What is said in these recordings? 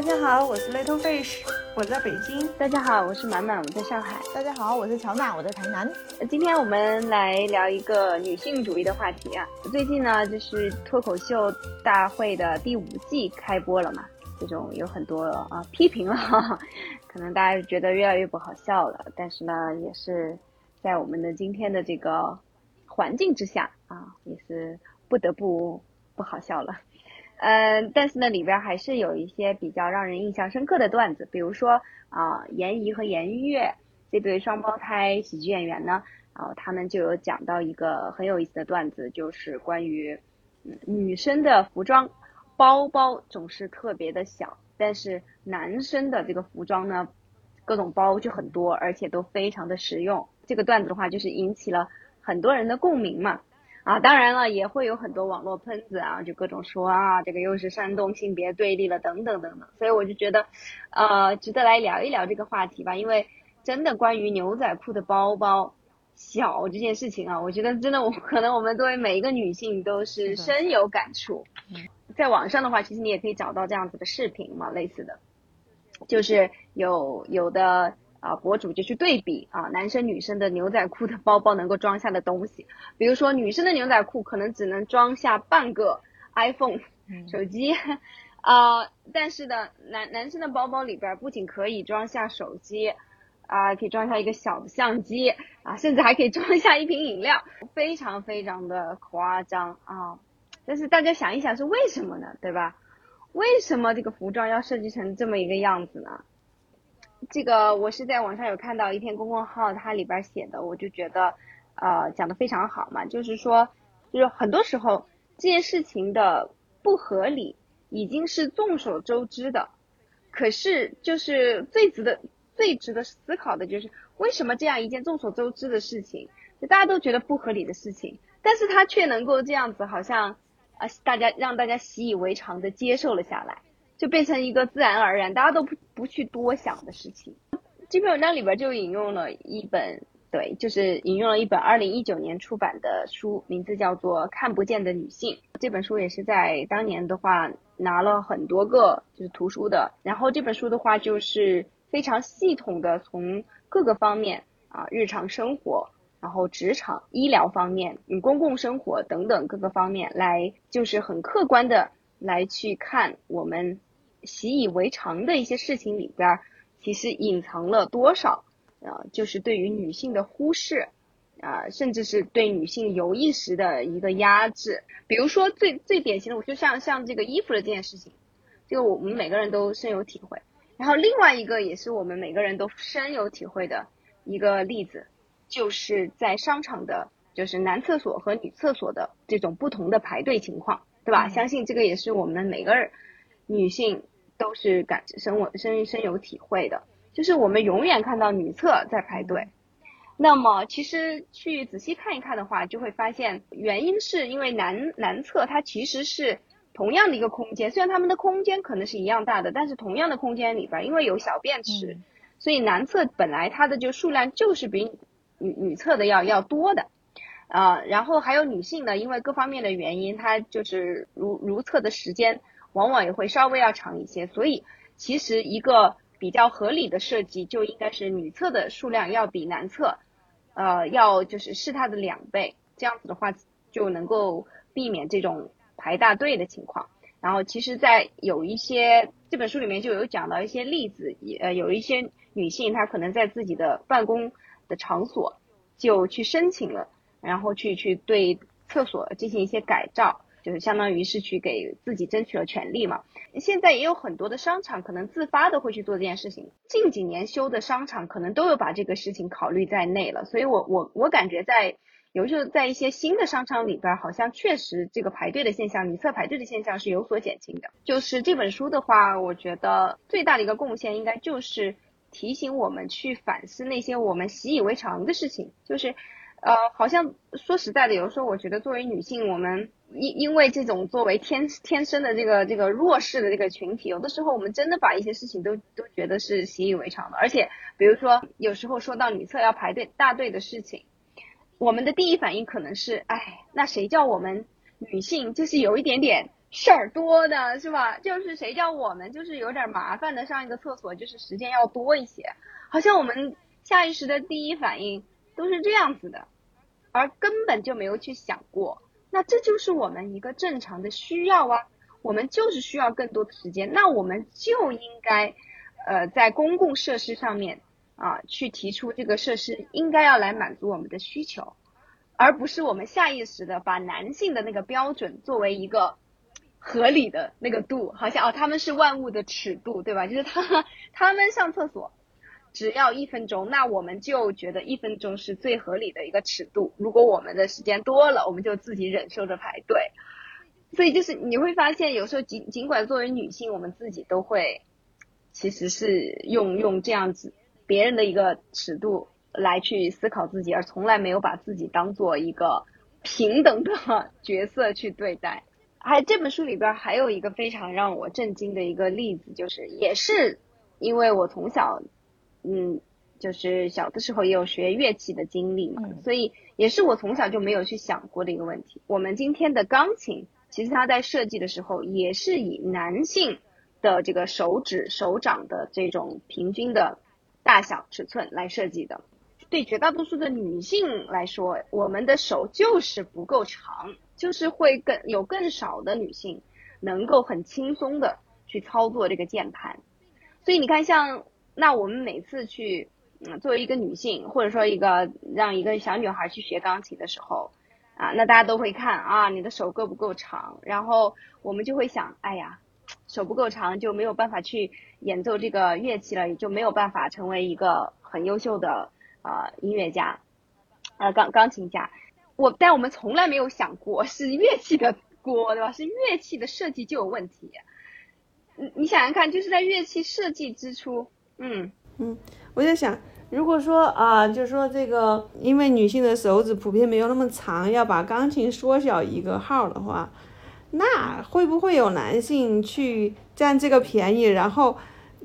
大家好，我是 Little Fish，我在北京。大家好，我是满满，我在上海。大家好，我是乔娜，我在台南。今天我们来聊一个女性主义的话题啊。最近呢，就是脱口秀大会的第五季开播了嘛，这种有很多啊批评了，可能大家觉得越来越不好笑了。但是呢，也是在我们的今天的这个环境之下啊，也是不得不不好笑了。嗯，但是呢，里边还是有一些比较让人印象深刻的段子，比如说啊，严怡和严悦这对双胞胎喜剧演员呢，然后他们就有讲到一个很有意思的段子，就是关于女生的服装包包总是特别的小，但是男生的这个服装呢，各种包就很多，而且都非常的实用。这个段子的话，就是引起了很多人的共鸣嘛。啊，当然了，也会有很多网络喷子啊，就各种说啊，这个又是煽动性别对立了，等等等等。所以我就觉得，呃，值得来聊一聊这个话题吧。因为真的关于牛仔裤的包包小这件事情啊，我觉得真的，我可能我们作为每一个女性都是深有感触。在网上的话，其实你也可以找到这样子的视频嘛，类似的，就是有有的。啊，博主就去对比啊，男生女生的牛仔裤的包包能够装下的东西，比如说女生的牛仔裤可能只能装下半个 iPhone 手机，啊，但是呢，男男生的包包里边不仅可以装下手机，啊，可以装下一个小的相机，啊，甚至还可以装下一瓶饮料，非常非常的夸张啊。但是大家想一想是为什么呢？对吧？为什么这个服装要设计成这么一个样子呢？这个我是在网上有看到一篇公众号，它里边写的，我就觉得，呃，讲的非常好嘛。就是说，就是很多时候这件事情的不合理已经是众所周知的，可是就是最值得、最值得思考的就是，为什么这样一件众所周知的事情，就大家都觉得不合理的事情，但是它却能够这样子，好像啊，大家让大家习以为常的接受了下来。就变成一个自然而然，大家都不不去多想的事情。这篇文章里边就引用了一本，对，就是引用了一本二零一九年出版的书，名字叫做《看不见的女性》。这本书也是在当年的话拿了很多个就是图书的。然后这本书的话就是非常系统的从各个方面啊，日常生活，然后职场、医疗方面，嗯，公共生活等等各个方面来，就是很客观的来去看我们。习以为常的一些事情里边，其实隐藏了多少啊？就是对于女性的忽视啊，甚至是对女性有意识的一个压制。比如说最最典型的，我就像像这个衣服的这件事情，这个我们每个人都深有体会。然后另外一个也是我们每个人都深有体会的一个例子，就是在商场的，就是男厕所和女厕所的这种不同的排队情况，对吧？相信这个也是我们每个人女性。都是感深我深深有体会的，就是我们永远看到女厕在排队，那么其实去仔细看一看的话，就会发现原因是因为男男厕它其实是同样的一个空间，虽然他们的空间可能是一样大的，但是同样的空间里边，因为有小便池，所以男厕本来它的就数量就是比女女厕的要要多的，啊，然后还有女性呢，因为各方面的原因，她就是如如厕的时间。往往也会稍微要长一些，所以其实一个比较合理的设计就应该是女厕的数量要比男厕，呃，要就是是它的两倍，这样子的话就能够避免这种排大队的情况。然后其实，在有一些这本书里面就有讲到一些例子，呃，有一些女性她可能在自己的办公的场所就去申请了，然后去去对厕所进行一些改造。就是相当于是去给自己争取了权利嘛。现在也有很多的商场可能自发的会去做这件事情。近几年修的商场可能都有把这个事情考虑在内了。所以我我我感觉在有时候在一些新的商场里边，好像确实这个排队的现象，女厕排队的现象是有所减轻的。就是这本书的话，我觉得最大的一个贡献应该就是提醒我们去反思那些我们习以为常的事情。就是呃，好像说实在的，有时候我觉得作为女性，我们。因因为这种作为天天生的这个这个弱势的这个群体，有的时候我们真的把一些事情都都觉得是习以为常的。而且，比如说有时候说到女厕要排队大队的事情，我们的第一反应可能是，哎，那谁叫我们女性就是有一点点事儿多的是吧？就是谁叫我们就是有点麻烦的上一个厕所，就是时间要多一些，好像我们下意识的第一反应都是这样子的，而根本就没有去想过，那这就是我们一个正常的需要啊，我们就是需要更多的时间，那我们就应该呃在公共设施上面啊去提出这个设施应该要来满足我们的需求，而不是我们下意识的把男性的那个标准作为一个。合理的那个度，好像哦，他们是万物的尺度，对吧？就是他他们上厕所只要一分钟，那我们就觉得一分钟是最合理的一个尺度。如果我们的时间多了，我们就自己忍受着排队。所以就是你会发现，有时候尽尽管作为女性，我们自己都会其实是用用这样子别人的一个尺度来去思考自己，而从来没有把自己当做一个平等的角色去对待。还这本书里边还有一个非常让我震惊的一个例子，就是也是因为我从小，嗯，就是小的时候也有学乐器的经历嘛，所以也是我从小就没有去想过的一个问题。我们今天的钢琴，其实它在设计的时候也是以男性的这个手指、手掌的这种平均的大小尺寸来设计的。对绝大多数的女性来说，我们的手就是不够长。就是会更有更少的女性能够很轻松的去操作这个键盘，所以你看，像那我们每次去，嗯，作为一个女性，或者说一个让一个小女孩去学钢琴的时候，啊，那大家都会看啊，你的手够不够长？然后我们就会想，哎呀，手不够长就没有办法去演奏这个乐器了，也就没有办法成为一个很优秀的呃音乐家，呃钢钢琴家。我但我们从来没有想过是乐器的锅，对吧？是乐器的设计就有问题。你你想想看，就是在乐器设计之初，嗯嗯，我在想，如果说啊，就是说这个，因为女性的手指普遍没有那么长，要把钢琴缩小一个号的话，那会不会有男性去占这个便宜，然后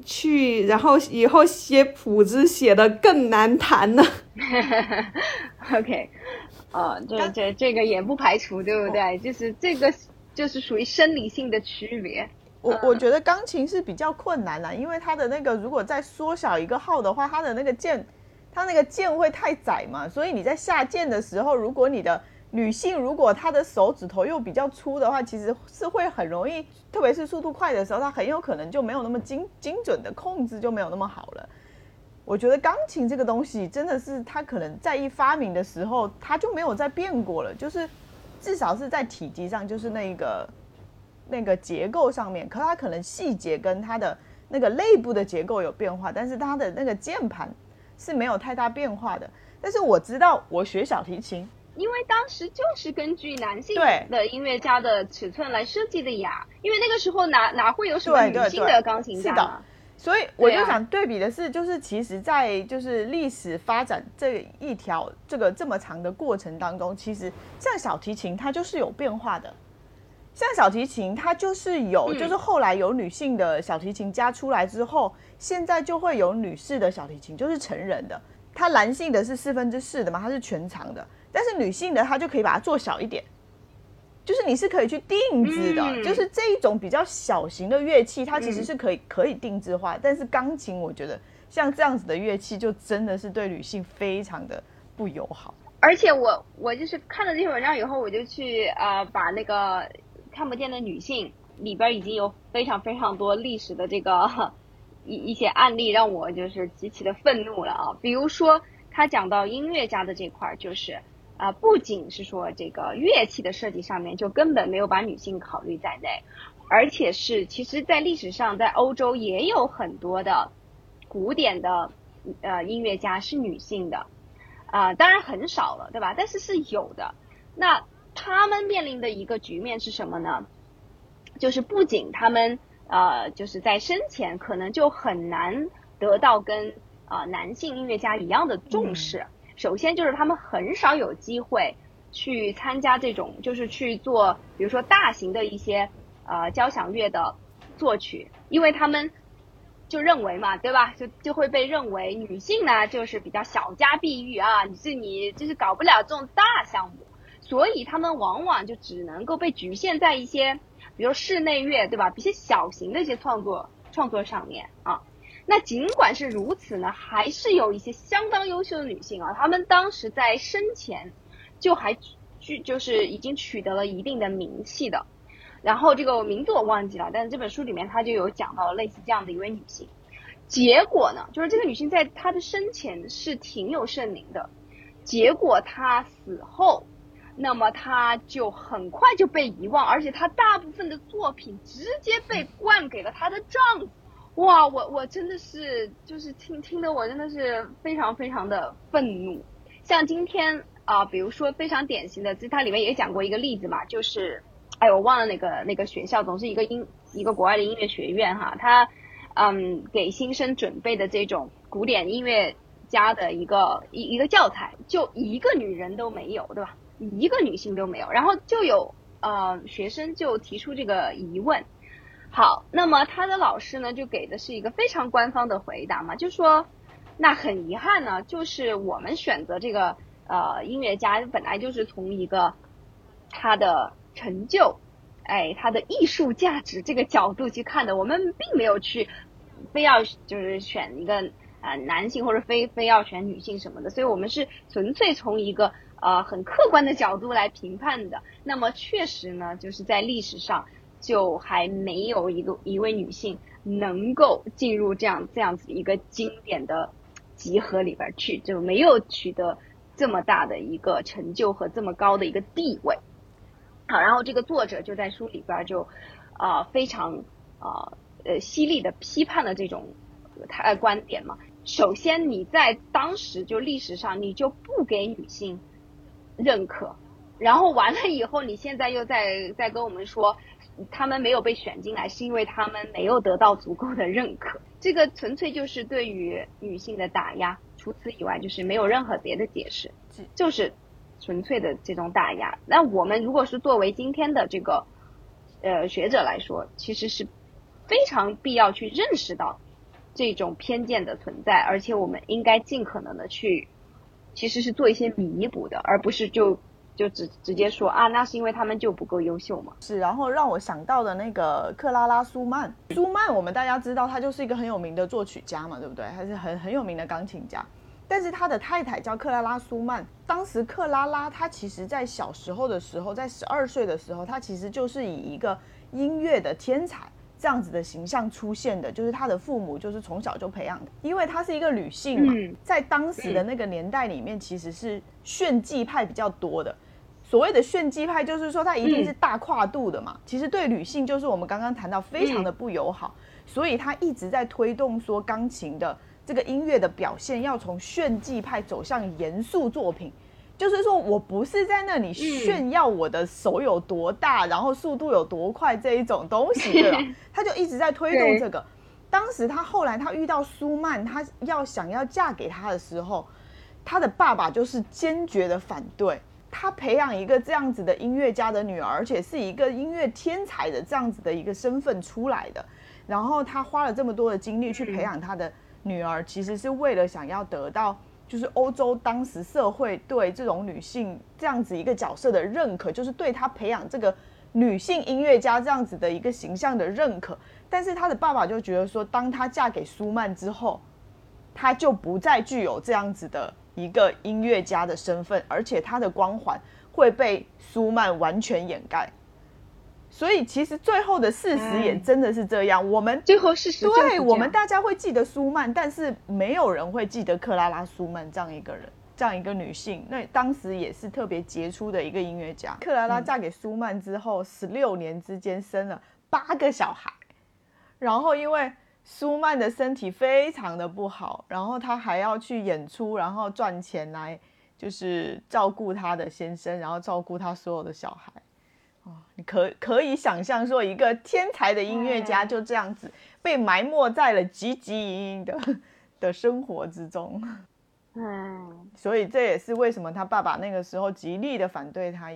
去，然后以后写谱子写的更难弹呢？OK。呃，这这这个也不排除，对不对？就是这个就是属于生理性的区别。我我觉得钢琴是比较困难的，因为它的那个如果再缩小一个号的话，它的那个键，它那个键会太窄嘛。所以你在下键的时候，如果你的女性如果她的手指头又比较粗的话，其实是会很容易，特别是速度快的时候，她很有可能就没有那么精精准的控制就没有那么好了。我觉得钢琴这个东西真的是，它可能在一发明的时候，它就没有再变过了。就是至少是在体积上，就是那一个那个结构上面，可它可能细节跟它的那个内部的结构有变化，但是它的那个键盘是没有太大变化的。但是我知道，我学小提琴，因为当时就是根据男性的音乐家的尺寸来设计的呀。因为那个时候哪哪会有什么女性的钢琴家嘛？所以我就想对比的是，就是其实，在就是历史发展这一条这个这么长的过程当中，其实像小提琴它就是有变化的，像小提琴它就是有，就是后来有女性的小提琴家出来之后，现在就会有女士的小提琴，就是成人的，它男性的是四分之四的嘛，它是全长的，但是女性的它就可以把它做小一点。就是你是可以去定制的，就是这一种比较小型的乐器，它其实是可以可以定制化。但是钢琴，我觉得像这样子的乐器，就真的是对女性非常的不友好。而且我我就是看了这篇文章以后，我就去啊把那个看不见的女性里边已经有非常非常多历史的这个 一一些案例，让我就是极其的愤怒了啊。比如说他讲到音乐家的这块儿，就是。啊，不仅是说这个乐器的设计上面就根本没有把女性考虑在内，而且是其实，在历史上，在欧洲也有很多的古典的呃音乐家是女性的，啊，当然很少了，对吧？但是是有的。那他们面临的一个局面是什么呢？就是不仅他们呃就是在生前可能就很难得到跟呃男性音乐家一样的重视。首先就是他们很少有机会去参加这种，就是去做，比如说大型的一些呃交响乐的作曲，因为他们就认为嘛，对吧？就就会被认为女性呢就是比较小家碧玉啊，你是你就是搞不了这种大项目，所以他们往往就只能够被局限在一些比如室内乐，对吧？一些小型的一些创作创作上面啊。那尽管是如此呢，还是有一些相当优秀的女性啊，她们当时在生前就还具就是已经取得了一定的名气的。然后这个名字我忘记了，但是这本书里面他就有讲到类似这样的一位女性。结果呢，就是这个女性在她的生前是挺有盛名的，结果她死后，那么她就很快就被遗忘，而且她大部分的作品直接被灌给了她的丈夫。哇，我我真的是就是听听得我真的是非常非常的愤怒。像今天啊，比如说非常典型的，其实它里面也讲过一个例子嘛，就是。哎，我忘了那个那个学校，总是一个音一个国外的音乐学院哈，他嗯给新生准备的这种古典音乐家的一个一一个教材，就一个女人都没有，对吧？一个女性都没有，然后就有呃学生就提出这个疑问。好，那么他的老师呢就给的是一个非常官方的回答嘛，就说那很遗憾呢，就是我们选择这个呃音乐家本来就是从一个他的。成就，哎，他的艺术价值这个角度去看的，我们并没有去非要就是选一个呃男性或者非非要选女性什么的，所以我们是纯粹从一个呃很客观的角度来评判的。那么确实呢，就是在历史上就还没有一个一位女性能够进入这样这样子一个经典的集合里边去，就没有取得这么大的一个成就和这么高的一个地位。好，然后这个作者就在书里边就，啊，非常啊呃犀利的批判了这种他的观点嘛。首先，你在当时就历史上你就不给女性认可，然后完了以后，你现在又在在跟我们说，他们没有被选进来是因为他们没有得到足够的认可，这个纯粹就是对于女性的打压。除此以外，就是没有任何别的解释，就是。纯粹的这种打压，那我们如果是作为今天的这个呃学者来说，其实是非常必要去认识到这种偏见的存在，而且我们应该尽可能的去，其实是做一些弥补的，而不是就就直直接说啊，那是因为他们就不够优秀嘛。是，然后让我想到的那个克拉拉苏曼，苏曼我们大家知道他就是一个很有名的作曲家嘛，对不对？还是很很有名的钢琴家。但是他的太太叫克拉拉苏曼。当时克拉拉她其实在小时候的时候，在十二岁的时候，她其实就是以一个音乐的天才这样子的形象出现的。就是他的父母就是从小就培养的，因为她是一个女性嘛，在当时的那个年代里面，其实是炫技派比较多的。所谓的炫技派，就是说她一定是大跨度的嘛。其实对女性，就是我们刚刚谈到非常的不友好，所以她一直在推动说钢琴的。这个音乐的表现要从炫技派走向严肃作品，就是说我不是在那里炫耀我的手有多大，然后速度有多快这一种东西，对吧？他就一直在推动这个。当时他后来他遇到苏曼，他要想要嫁给他的时候，他的爸爸就是坚决的反对他培养一个这样子的音乐家的女儿，而且是一个音乐天才的这样子的一个身份出来的。然后他花了这么多的精力去培养他的。女儿其实是为了想要得到，就是欧洲当时社会对这种女性这样子一个角色的认可，就是对她培养这个女性音乐家这样子的一个形象的认可。但是她的爸爸就觉得说，当她嫁给舒曼之后，她就不再具有这样子的一个音乐家的身份，而且她的光环会被舒曼完全掩盖。所以其实最后的事实也真的是这样。我们最后事实对我们大家会记得舒曼，但是没有人会记得克拉拉舒曼这样一个人，这样一个女性。那当时也是特别杰出的一个音乐家。克拉拉嫁给舒曼之后，十六年之间生了八个小孩。然后因为舒曼的身体非常的不好，然后他还要去演出，然后赚钱来就是照顾他的先生，然后照顾他所有的小孩。哦，你可可以想象说，一个天才的音乐家就这样子被埋没在了汲汲营营的的生活之中。嗯，所以这也是为什么他爸爸那个时候极力的反对他，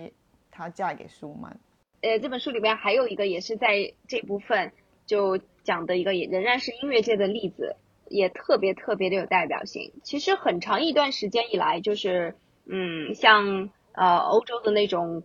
他嫁给舒曼。呃，这本书里面还有一个也是在这部分就讲的一个，也仍然是音乐界的例子，也特别特别的有代表性。其实很长一段时间以来，就是嗯，像呃欧洲的那种。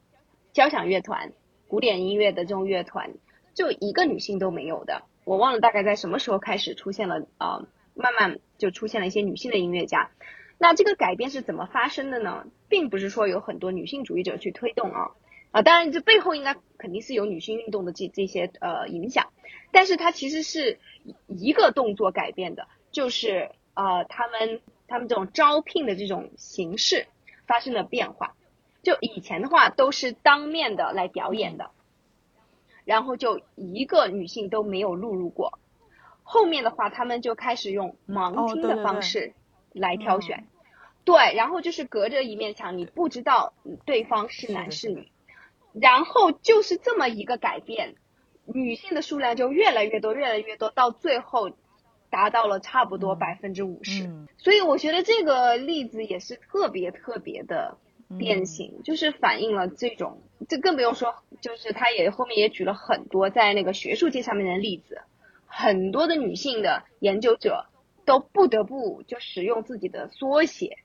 交响乐团、古典音乐的这种乐团，就一个女性都没有的。我忘了大概在什么时候开始出现了啊，慢慢就出现了一些女性的音乐家。那这个改变是怎么发生的呢？并不是说有很多女性主义者去推动啊啊，当然这背后应该肯定是有女性运动的这这些呃影响，但是它其实是一个动作改变的，就是呃他们他们这种招聘的这种形式发生了变化。就以前的话都是当面的来表演的，然后就一个女性都没有录入过，后面的话他们就开始用盲听的方式来挑选，对，然后就是隔着一面墙，你不知道对方是男是女，然后就是这么一个改变，女性的数量就越来越多，越来越多，到最后达到了差不多百分之五十，所以我觉得这个例子也是特别特别的。典型就是反映了这种，这更不用说，就是他也后面也举了很多在那个学术界上面的例子，很多的女性的研究者都不得不就使用自己的缩写，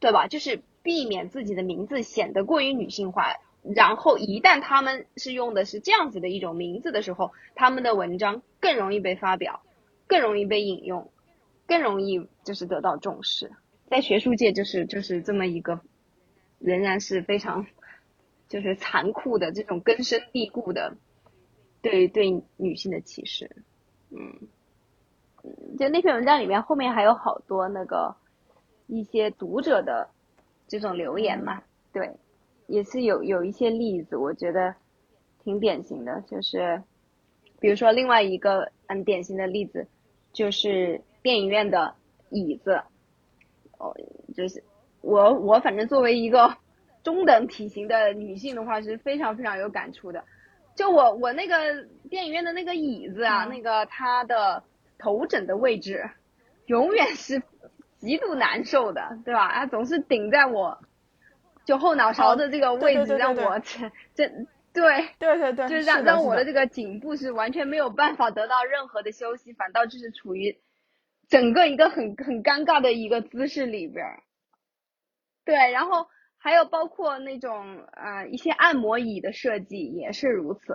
对吧？就是避免自己的名字显得过于女性化。然后一旦他们是用的是这样子的一种名字的时候，他们的文章更容易被发表，更容易被引用，更容易就是得到重视。在学术界就是就是这么一个。仍然是非常，就是残酷的这种根深蒂固的，对对女性的歧视，嗯，就那篇文章里面后面还有好多那个一些读者的这种留言嘛，对，也是有有一些例子，我觉得挺典型的，就是比如说另外一个很典型的例子，就是电影院的椅子，哦，就是。我我反正作为一个 中等体型的女性的话，是非常非常有感触的。就我我那个电影院的那个椅子啊，那个它的头枕的位置，永远是极度难受的，对吧？它总是顶在我就后脑勺的这个位置，让我这这对对对对，就是让让我的这个颈部是完全没有办法得到任何的休息，反倒就是处于整个一个很很尴尬的一个姿势里边。对，然后还有包括那种呃一些按摩椅的设计也是如此，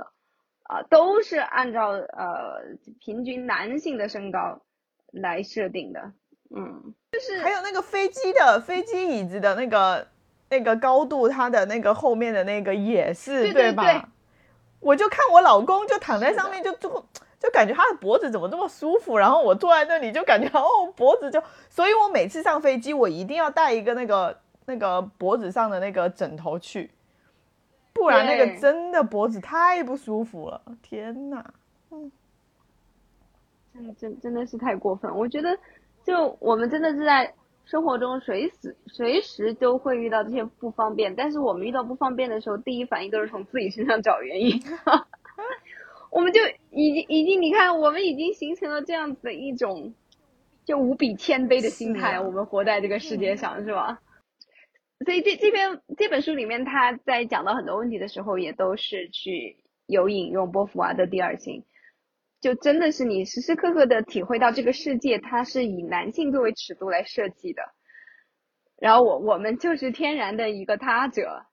啊，都是按照呃平均男性的身高来设定的，嗯，就是还有那个飞机的飞机椅子的那个那个高度，它的那个后面的那个也是对吧？我就看我老公就躺在上面就坐，就感觉他的脖子怎么这么舒服，然后我坐在那里就感觉哦脖子就，所以我每次上飞机我一定要带一个那个。那个脖子上的那个枕头去，不然那个真的脖子太不舒服了。天哪，嗯，真真真的是太过分。我觉得，就我们真的是在生活中随时随时都会遇到这些不方便，但是我们遇到不方便的时候，第一反应都是从自己身上找原因。我们就已经已经，你看，我们已经形成了这样子的一种就无比谦卑的心态。我们活在这个世界上，是吧？所以这这篇这本书里面，他在讲到很多问题的时候，也都是去有引用波伏娃的第二性，就真的是你时时刻刻的体会到这个世界，它是以男性作为尺度来设计的，然后我我们就是天然的一个他者，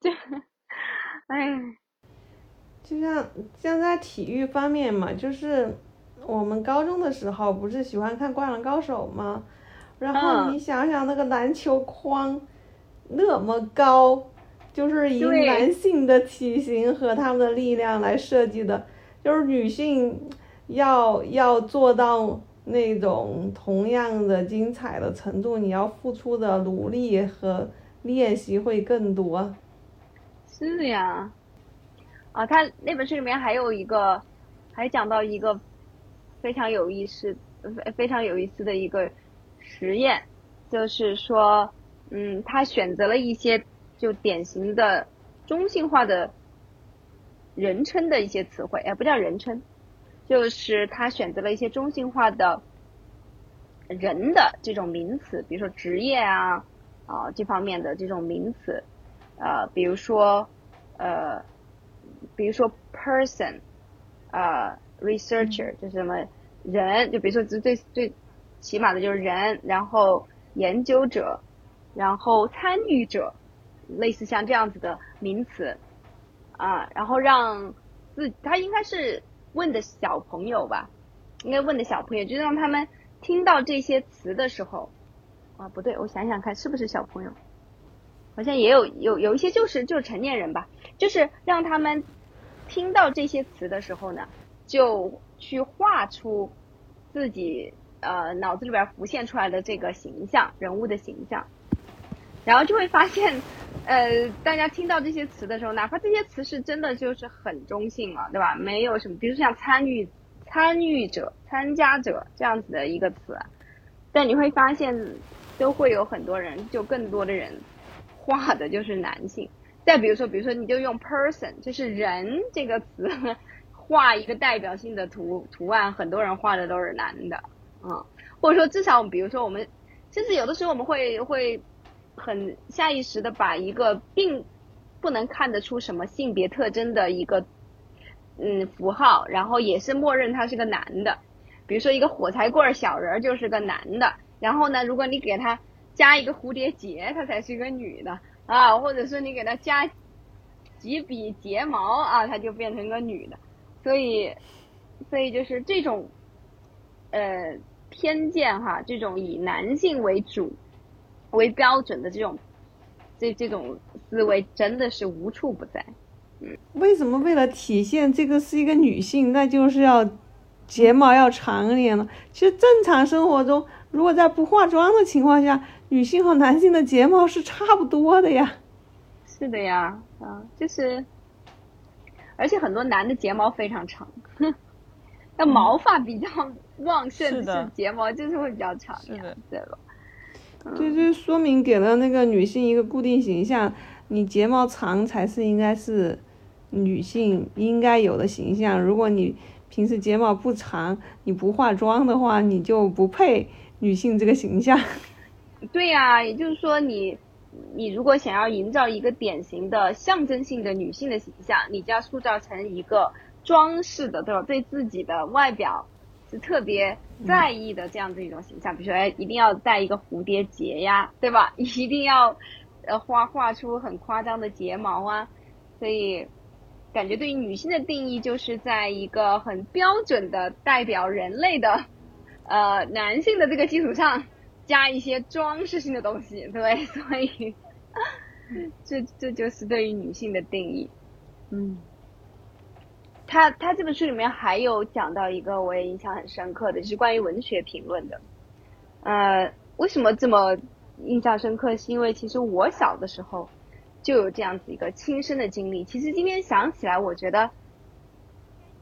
就，哎，就像像在体育方面嘛，就是我们高中的时候不是喜欢看《灌篮高手》吗？然后你想想那个篮球框那么高，就是以男性的体型和他们的力量来设计的，就是女性要要做到那种同样的精彩的程度，你要付出的努力和练习会更多。是呀，啊，他那本书里面还有一个，还讲到一个非常有意思、非非常有意思的一个。实验就是说，嗯，他选择了一些就典型的中性化的人称的一些词汇，哎，不叫人称，就是他选择了一些中性化的人的这种名词，比如说职业啊啊这方面的这种名词，呃，比如说呃，比如说 person，呃，researcher 就是什么人，就比如说最最最。起码的就是人，然后研究者，然后参与者，类似像这样子的名词，啊，然后让自他应该是问的小朋友吧，应该问的小朋友，就让他们听到这些词的时候，啊不对，我想想看是不是小朋友，好像也有有有一些就是就是成年人吧，就是让他们听到这些词的时候呢，就去画出自己呃脑子里边浮现出来的这个形象人物的形象，然后就会发现。呃，大家听到这些词的时候，哪怕这些词是真的就是很中性嘛，对吧？没有什么，比如像参与、参与者、参加者这样子的一个词，但你会发现，都会有很多人，就更多的人画的就是男性。再比如说，比如说你就用 person，就是人这个词，画一个代表性的图图案，很多人画的都是男的，嗯，或者说至少我们，比如说我们，甚至有的时候我们会会。很下意识的把一个并不能看得出什么性别特征的一个嗯符号，然后也是默认他是个男的，比如说一个火柴棍小人就是个男的，然后呢，如果你给他加一个蝴蝶结，他才是一个女的啊，或者是你给他加几笔睫毛啊，他就变成个女的，所以所以就是这种呃偏见哈，这种以男性为主。为标准的这种，这这种思维真的是无处不在。嗯，为什么为了体现这个是一个女性，那就是要睫毛要长一点呢？其实正常生活中，如果在不化妆的情况下，女性和男性的睫毛是差不多的呀。是的呀，啊，就是，而且很多男的睫毛非常长，那毛发比较旺盛，的睫毛就是会比较长，是的，对吧？对，就说明给了那个女性一个固定形象，你睫毛长才是应该是女性应该有的形象。如果你平时睫毛不长，你不化妆的话，你就不配女性这个形象。对呀，也就是说，你你如果想要营造一个典型的象征性的女性的形象，你就要塑造成一个装饰的，对吧？对自己的外表。是特别在意的这样子一种形象，比如说，哎，一定要戴一个蝴蝶结呀，对吧？一定要呃画画出很夸张的睫毛啊，所以感觉对于女性的定义就是在一个很标准的代表人类的呃男性的这个基础上加一些装饰性的东西，对，所以 这这就是对于女性的定义，嗯。他他这本书里面还有讲到一个我也印象很深刻的，是关于文学评论的。呃，为什么这么印象深刻？是因为其实我小的时候就有这样子一个亲身的经历。其实今天想起来，我觉得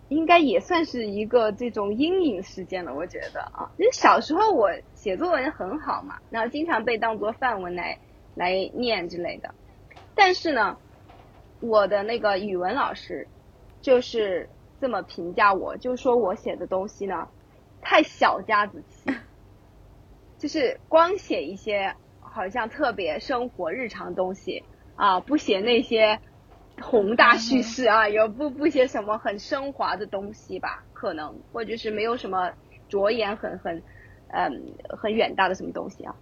应该也算是一个这种阴影事件了。我觉得啊，因为小时候我写作文很好嘛，然后经常被当做范文来来念之类的。但是呢，我的那个语文老师。就是这么评价我，就说我写的东西呢，太小家子气，就是光写一些好像特别生活日常东西啊，不写那些宏大叙事啊，也不不写什么很升华的东西吧，可能或者是没有什么着眼很很嗯很远大的什么东西啊，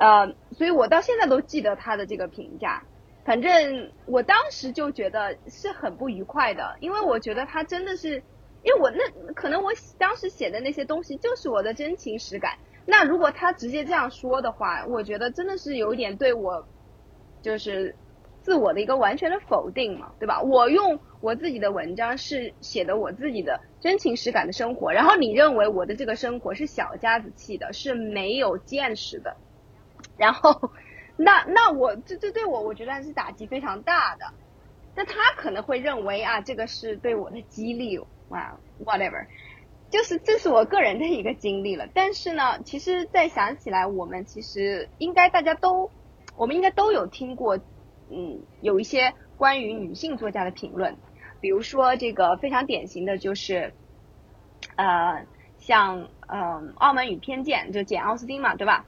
呃，所以我到现在都记得他的这个评价。反正我当时就觉得是很不愉快的，因为我觉得他真的是，因为我那可能我当时写的那些东西就是我的真情实感。那如果他直接这样说的话，我觉得真的是有一点对我，就是自我的一个完全的否定嘛，对吧？我用我自己的文章是写的我自己的真情实感的生活，然后你认为我的这个生活是小家子气的，是没有见识的，然后。那那我这这对我我觉得还是打击非常大的，那他可能会认为啊这个是对我的激励哇 whatever，就是这是我个人的一个经历了。但是呢，其实再想起来，我们其实应该大家都，我们应该都有听过，嗯，有一些关于女性作家的评论，比如说这个非常典型的就是，呃，像嗯《傲慢与偏见》就简奥斯汀嘛，对吧？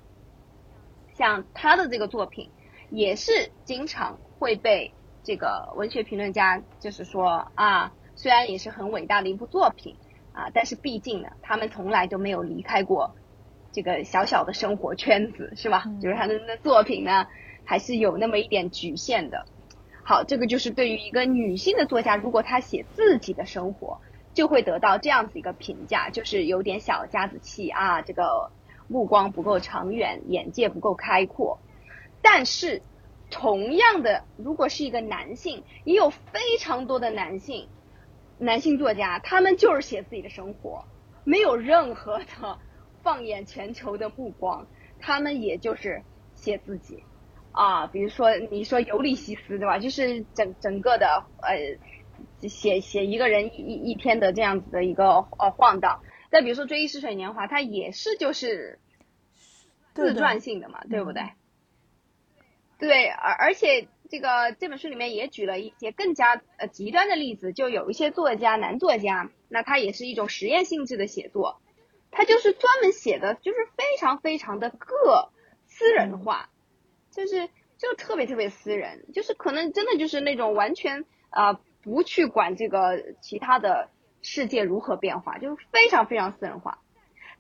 像他的这个作品，也是经常会被这个文学评论家就是说啊，虽然也是很伟大的一部作品啊，但是毕竟呢，他们从来都没有离开过这个小小的生活圈子，是吧？就是他们的作品呢，还是有那么一点局限的。好，这个就是对于一个女性的作家，如果她写自己的生活，就会得到这样子一个评价，就是有点小家子气啊，这个目光不够长远，眼界不够开阔。但是，同样的，如果是一个男性，也有非常多的男性，男性作家，他们就是写自己的生活，没有任何的放眼全球的目光，他们也就是写自己。啊，比如说你说尤利西斯对吧？就是整整个的呃，写写一个人一一天的这样子的一个呃晃荡。再比如说《追忆似水年华》，它也是就是自传性的嘛，对不对？对，而而且这个这本书里面也举了一些更加呃极端的例子，就有一些作家男作家，那他也是一种实验性质的写作，他就是专门写的就是非常非常的个私人化。就是就特别特别私人，就是可能真的就是那种完全啊不去管这个其他的世界如何变化，就非常非常私人化。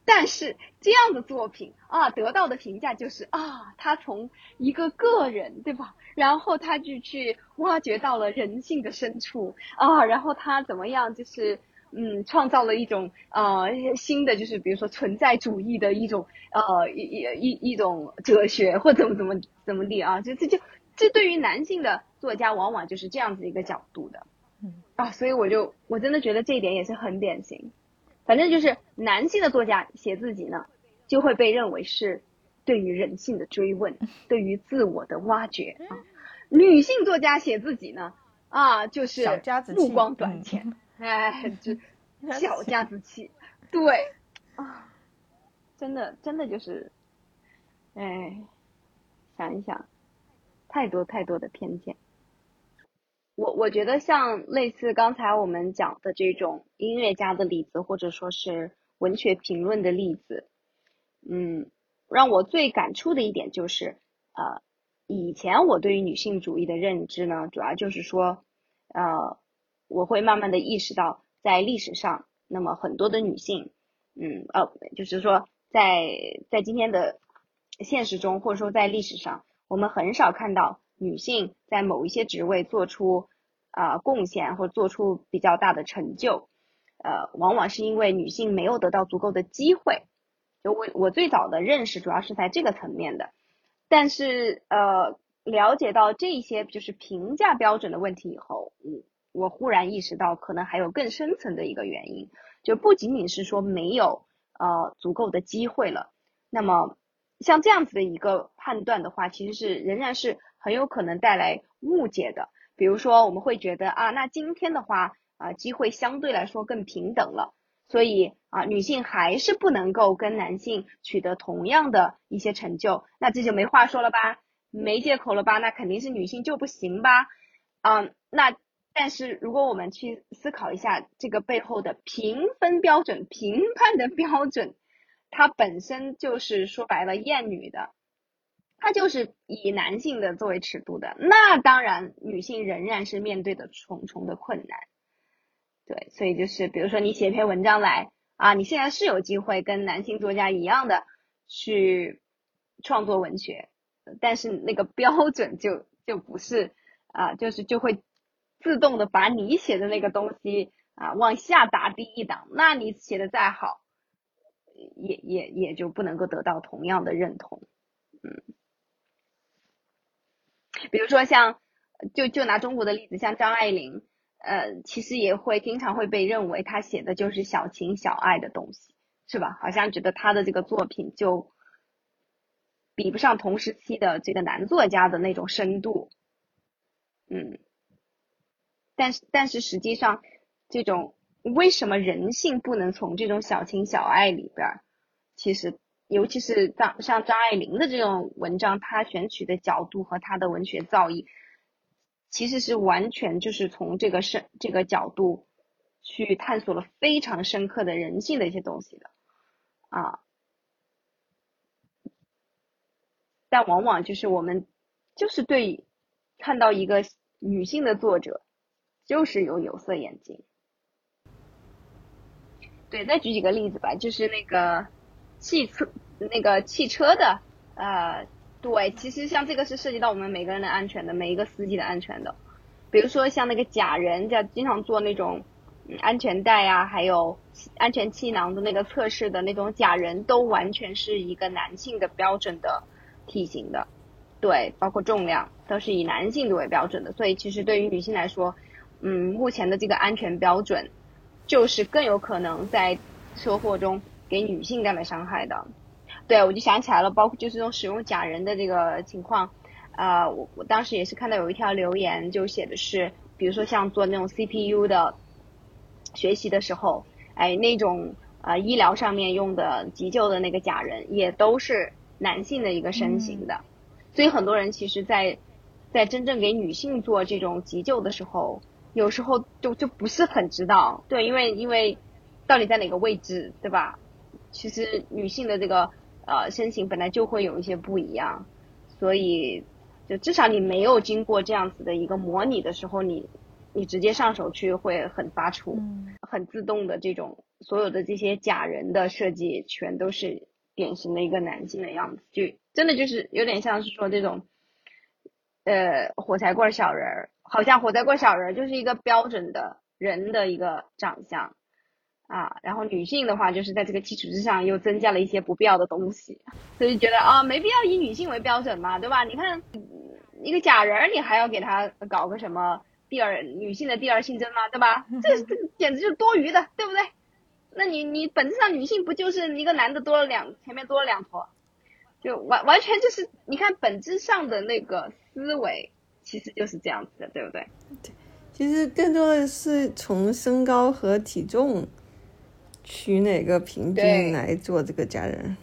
但是这样的作品啊，得到的评价就是啊，他从一个个人对吧，然后他就去挖掘到了人性的深处啊，然后他怎么样就是。嗯，创造了一种呃新的，就是比如说存在主义的一种呃一一一一种哲学，或怎么怎么怎么地啊，就这就这对于男性的作家往往就是这样子一个角度的，嗯啊，所以我就我真的觉得这一点也是很典型。反正就是男性的作家写自己呢，就会被认为是对于人性的追问，对于自我的挖掘啊。女性作家写自己呢，啊，就是目光短浅。哎，就小家子气，对 啊，真的真的就是，哎，想一想，太多太多的偏见。我我觉得像类似刚才我们讲的这种音乐家的例子，或者说是文学评论的例子，嗯，让我最感触的一点就是，呃，以前我对于女性主义的认知呢，主要就是说，呃。我会慢慢的意识到，在历史上，那么很多的女性，嗯，呃，就是说，在在今天的现实中，或者说在历史上，我们很少看到女性在某一些职位做出啊贡献或做出比较大的成就，呃，往往是因为女性没有得到足够的机会。就我我最早的认识主要是在这个层面的，但是呃，了解到这些就是评价标准的问题以后，嗯。我忽然意识到，可能还有更深层的一个原因，就不仅仅是说没有呃足够的机会了。那么像这样子的一个判断的话，其实是仍然是很有可能带来误解的。比如说，我们会觉得啊，那今天的话啊，机会相对来说更平等了，所以啊，女性还是不能够跟男性取得同样的一些成就，那这就没话说了吧，没借口了吧？那肯定是女性就不行吧？嗯，那。但是，如果我们去思考一下这个背后的评分标准、评判的标准，它本身就是说白了厌女的，它就是以男性的作为尺度的。那当然，女性仍然是面对的重重的困难。对，所以就是比如说你写一篇文章来啊，你现在是有机会跟男性作家一样的去创作文学，但是那个标准就就不是啊，就是就会。自动的把你写的那个东西啊往下打低一档，那你写的再好，也也也就不能够得到同样的认同，嗯，比如说像就就拿中国的例子，像张爱玲，呃，其实也会经常会被认为她写的就是小情小爱的东西，是吧？好像觉得她的这个作品就比不上同时期的这个男作家的那种深度，嗯。但是，但是实际上，这种为什么人性不能从这种小情小爱里边，其实，尤其是张像张爱玲的这种文章，她选取的角度和她的文学造诣，其实是完全就是从这个深这个角度去探索了非常深刻的人性的一些东西的啊。但往往就是我们就是对看到一个女性的作者。就是有有色眼镜，对，再举几个例子吧，就是那个汽车，那个汽车的，呃，对，其实像这个是涉及到我们每个人的安全的，每一个司机的安全的，比如说像那个假人，叫经常做那种安全带啊，还有安全气囊的那个测试的那种假人，都完全是一个男性的标准的体型的，对，包括重量都是以男性为标准的。所以其实对于女性来说，嗯，目前的这个安全标准，就是更有可能在车祸中给女性带来伤害的。对，我就想起来了，包括就是这种使用假人的这个情况。啊，我我当时也是看到有一条留言，就写的是，比如说像做那种 CPU 的学习的时候，哎，那种啊医疗上面用的急救的那个假人，也都是男性的一个身形的，所以很多人其实，在在真正给女性做这种急救的时候，有时候就就不是很知道，对，因为因为到底在哪个位置，对吧？其实女性的这个呃身形本来就会有一些不一样，所以。就至少你没有经过这样子的一个模拟的时候，你你直接上手去会很发怵，很自动的这种所有的这些假人的设计，全都是典型的一个男性的样子，就真的就是有点像是说这种，呃，火柴棍小人儿，好像火柴棍小人儿就是一个标准的人的一个长相。啊，然后女性的话，就是在这个基础之上又增加了一些不必要的东西，所以觉得啊，没必要以女性为标准嘛，对吧？你看一个假人，你还要给他搞个什么第二女性的第二性征吗？对吧？这这简直就是多余的，对不对？那你你本质上女性不就是一个男的多了两前面多了两坨，就完完全就是你看本质上的那个思维其实就是这样子的，对不对？对，其实更多的是从身高和体重。取哪个平均来做这个家人？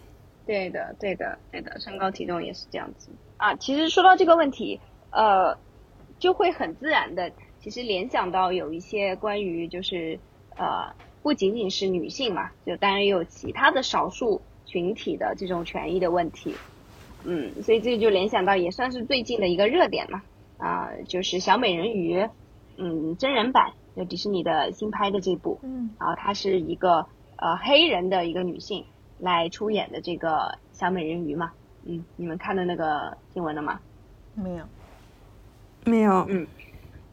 对的，对的，对的，身高体重也是这样子啊。其实说到这个问题，呃，就会很自然的，其实联想到有一些关于就是呃，不仅仅是女性嘛，就当然也有其他的少数群体的这种权益的问题。嗯，所以这就联想到也算是最近的一个热点嘛啊，就是小美人鱼，嗯，真人版。就迪士尼的新拍的这部，嗯，然后它是一个呃黑人的一个女性来出演的这个小美人鱼嘛，嗯，你们看的那个新闻了吗？没有，没有，嗯，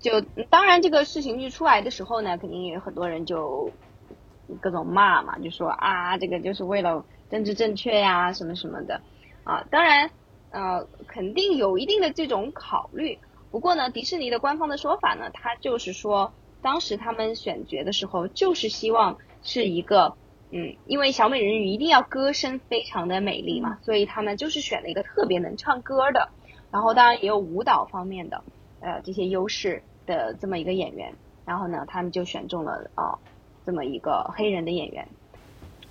就当然这个事情一出来的时候呢，肯定也有很多人就各种骂嘛，就说啊这个就是为了政治正确呀什么什么的，啊，当然呃肯定有一定的这种考虑，不过呢，迪士尼的官方的说法呢，他就是说。当时他们选角的时候，就是希望是一个，嗯，因为小美人鱼一定要歌声非常的美丽嘛，所以他们就是选了一个特别能唱歌的，然后当然也有舞蹈方面的，呃，这些优势的这么一个演员，然后呢，他们就选中了啊，这么一个黑人的演员。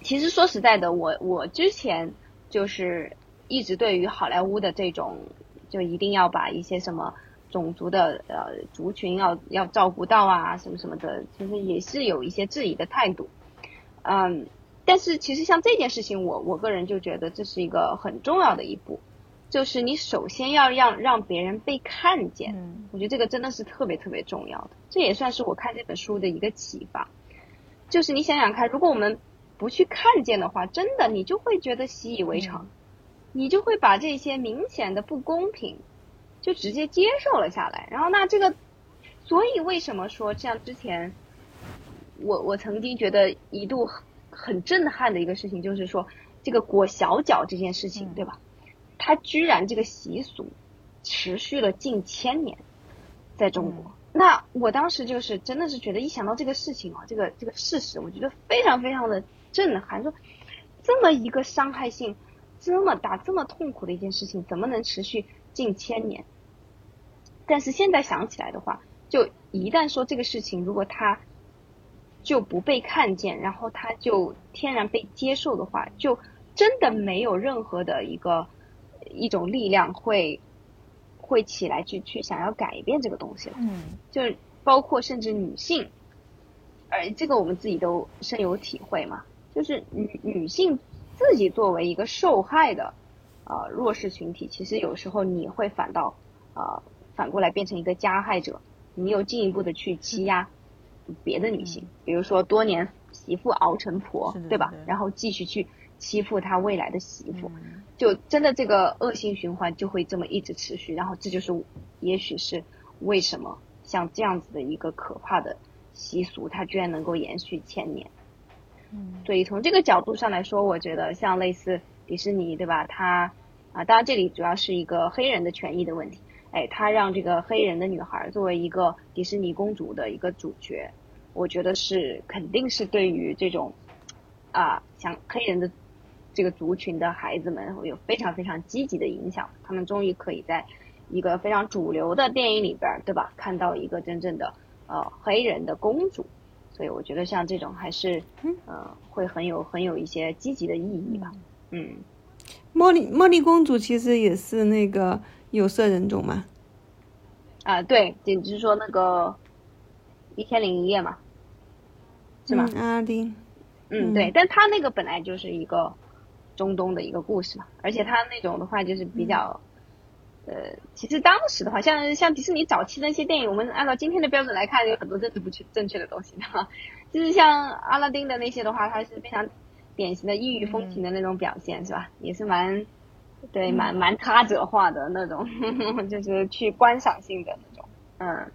其实说实在的，我我之前就是一直对于好莱坞的这种，就一定要把一些什么。种族的呃族群要要照顾到啊什么什么的，其实也是有一些质疑的态度，嗯，但是其实像这件事情，我我个人就觉得这是一个很重要的一步，就是你首先要让让别人被看见，我觉得这个真的是特别特别重要的，这也算是我看这本书的一个启发，就是你想想看，如果我们不去看见的话，真的你就会觉得习以为常，你就会把这些明显的不公平。就直接接受了下来，然后那这个，所以为什么说像之前，我我曾经觉得一度很震撼的一个事情，就是说这个裹小脚这件事情，对吧？它居然这个习俗持续了近千年，在中国。那我当时就是真的是觉得，一想到这个事情啊，这个这个事实，我觉得非常非常的震撼。说这么一个伤害性这么大、这么痛苦的一件事情，怎么能持续？近千年，但是现在想起来的话，就一旦说这个事情，如果它就不被看见，然后他就天然被接受的话，就真的没有任何的一个一种力量会会起来去去想要改变这个东西了。嗯，就包括甚至女性，而这个我们自己都深有体会嘛，就是女女性自己作为一个受害的。呃，弱势群体其实有时候你会反倒，呃，反过来变成一个加害者，你又进一步的去欺压别的女性，比如说多年媳妇熬成婆，对吧？然后继续去欺负他未来的媳妇，就真的这个恶性循环就会这么一直持续，然后这就是也许是为什么像这样子的一个可怕的习俗，它居然能够延续千年。嗯，所以从这个角度上来说，我觉得像类似迪士尼，对吧？它啊，当然这里主要是一个黑人的权益的问题。哎，他让这个黑人的女孩作为一个迪士尼公主的一个主角，我觉得是肯定是对于这种啊像黑人的这个族群的孩子们会有非常非常积极的影响。他们终于可以在一个非常主流的电影里边，对吧？看到一个真正的呃黑人的公主。所以我觉得像这种还是呃会很有很有一些积极的意义吧。嗯，茉莉茉莉公主其实也是那个。有色人种嘛？啊，对，简直说那个一千零一夜嘛，是吗？阿拉丁。嗯，对，但他那个本来就是一个中东的一个故事嘛，而且他那种的话就是比较，呃，其实当时的话，像像迪士尼早期的那些电影，我们按照今天的标准来看，有很多政治不确正确的东西的，就是像阿拉丁的那些的话，它是非常典型的异域风情的那种表现，是吧？也是蛮。对，蛮蛮他者化的那种，就是去观赏性的那种。嗯，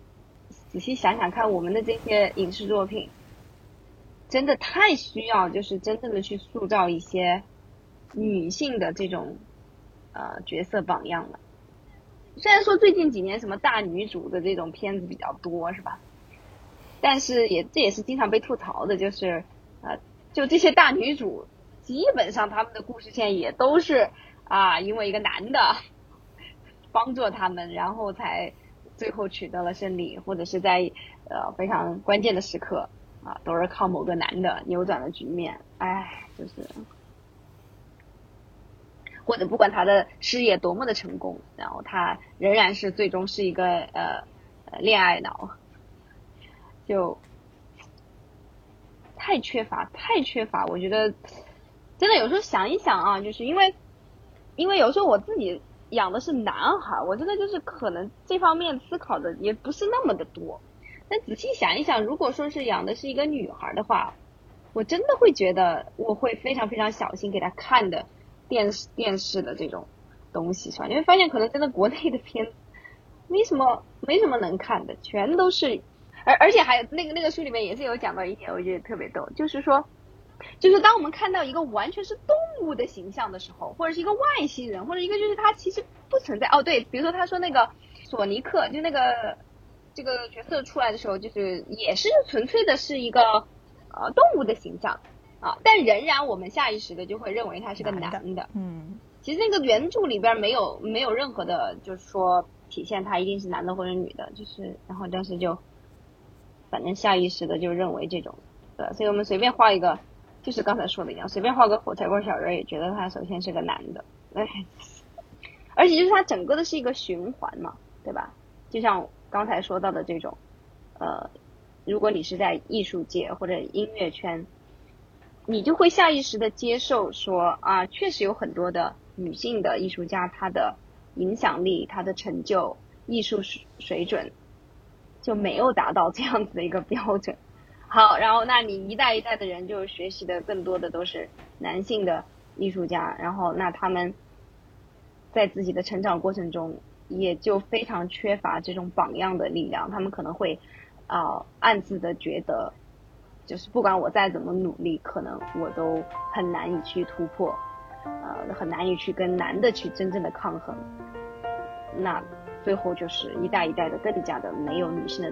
仔细想想看，我们的这些影视作品，真的太需要，就是真正的去塑造一些女性的这种呃角色榜样了。虽然说最近几年什么大女主的这种片子比较多，是吧？但是也这也是经常被吐槽的，就是呃，就这些大女主，基本上他们的故事线也都是。啊，因为一个男的 帮助他们，然后才最后取得了胜利，或者是在呃非常关键的时刻啊，都是靠某个男的扭转了局面。哎，就是，或者不管他的事业多么的成功，然后他仍然是最终是一个呃恋爱脑，就太缺乏，太缺乏。我觉得真的有时候想一想啊，就是因为。因为有时候我自己养的是男孩，我真的就是可能这方面思考的也不是那么的多。但仔细想一想，如果说是养的是一个女孩的话，我真的会觉得我会非常非常小心给她看的电视电视的这种东西，是吧？因为发现可能真的国内的片没什么没什么能看的，全都是，而而且还有那个那个书里面也是有讲到一点，我觉得特别逗，就是说。就是当我们看到一个完全是动物的形象的时候，或者是一个外星人，或者一个就是他其实不存在哦。对，比如说他说那个索尼克，就那个这个角色出来的时候，就是也是纯粹的是一个呃动物的形象啊，但仍然我们下意识的就会认为他是个男的。嗯，其实那个原著里边没有没有任何的，就是说体现他一定是男的或者女的，就是然后当时就反正下意识的就认为这种，对，所以我们随便画一个。就是刚才说的一样，随便画个火柴棍小人也觉得他首先是个男的，哎，而且就是他整个的是一个循环嘛，对吧？就像刚才说到的这种，呃，如果你是在艺术界或者音乐圈，你就会下意识的接受说啊，确实有很多的女性的艺术家，她的影响力、她的成就、艺术水水准就没有达到这样子的一个标准。好，然后那你一代一代的人就学习的更多的都是男性的艺术家，然后那他们在自己的成长过程中也就非常缺乏这种榜样的力量，他们可能会啊暗自的觉得，就是不管我再怎么努力，可能我都很难以去突破，呃，很难以去跟男的去真正的抗衡，那最后就是一代一代的更加的没有女性的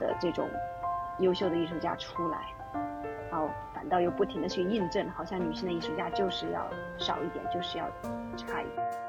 的这种。优秀的艺术家出来，然后反倒又不停的去印证，好像女性的艺术家就是要少一点，就是要差一点。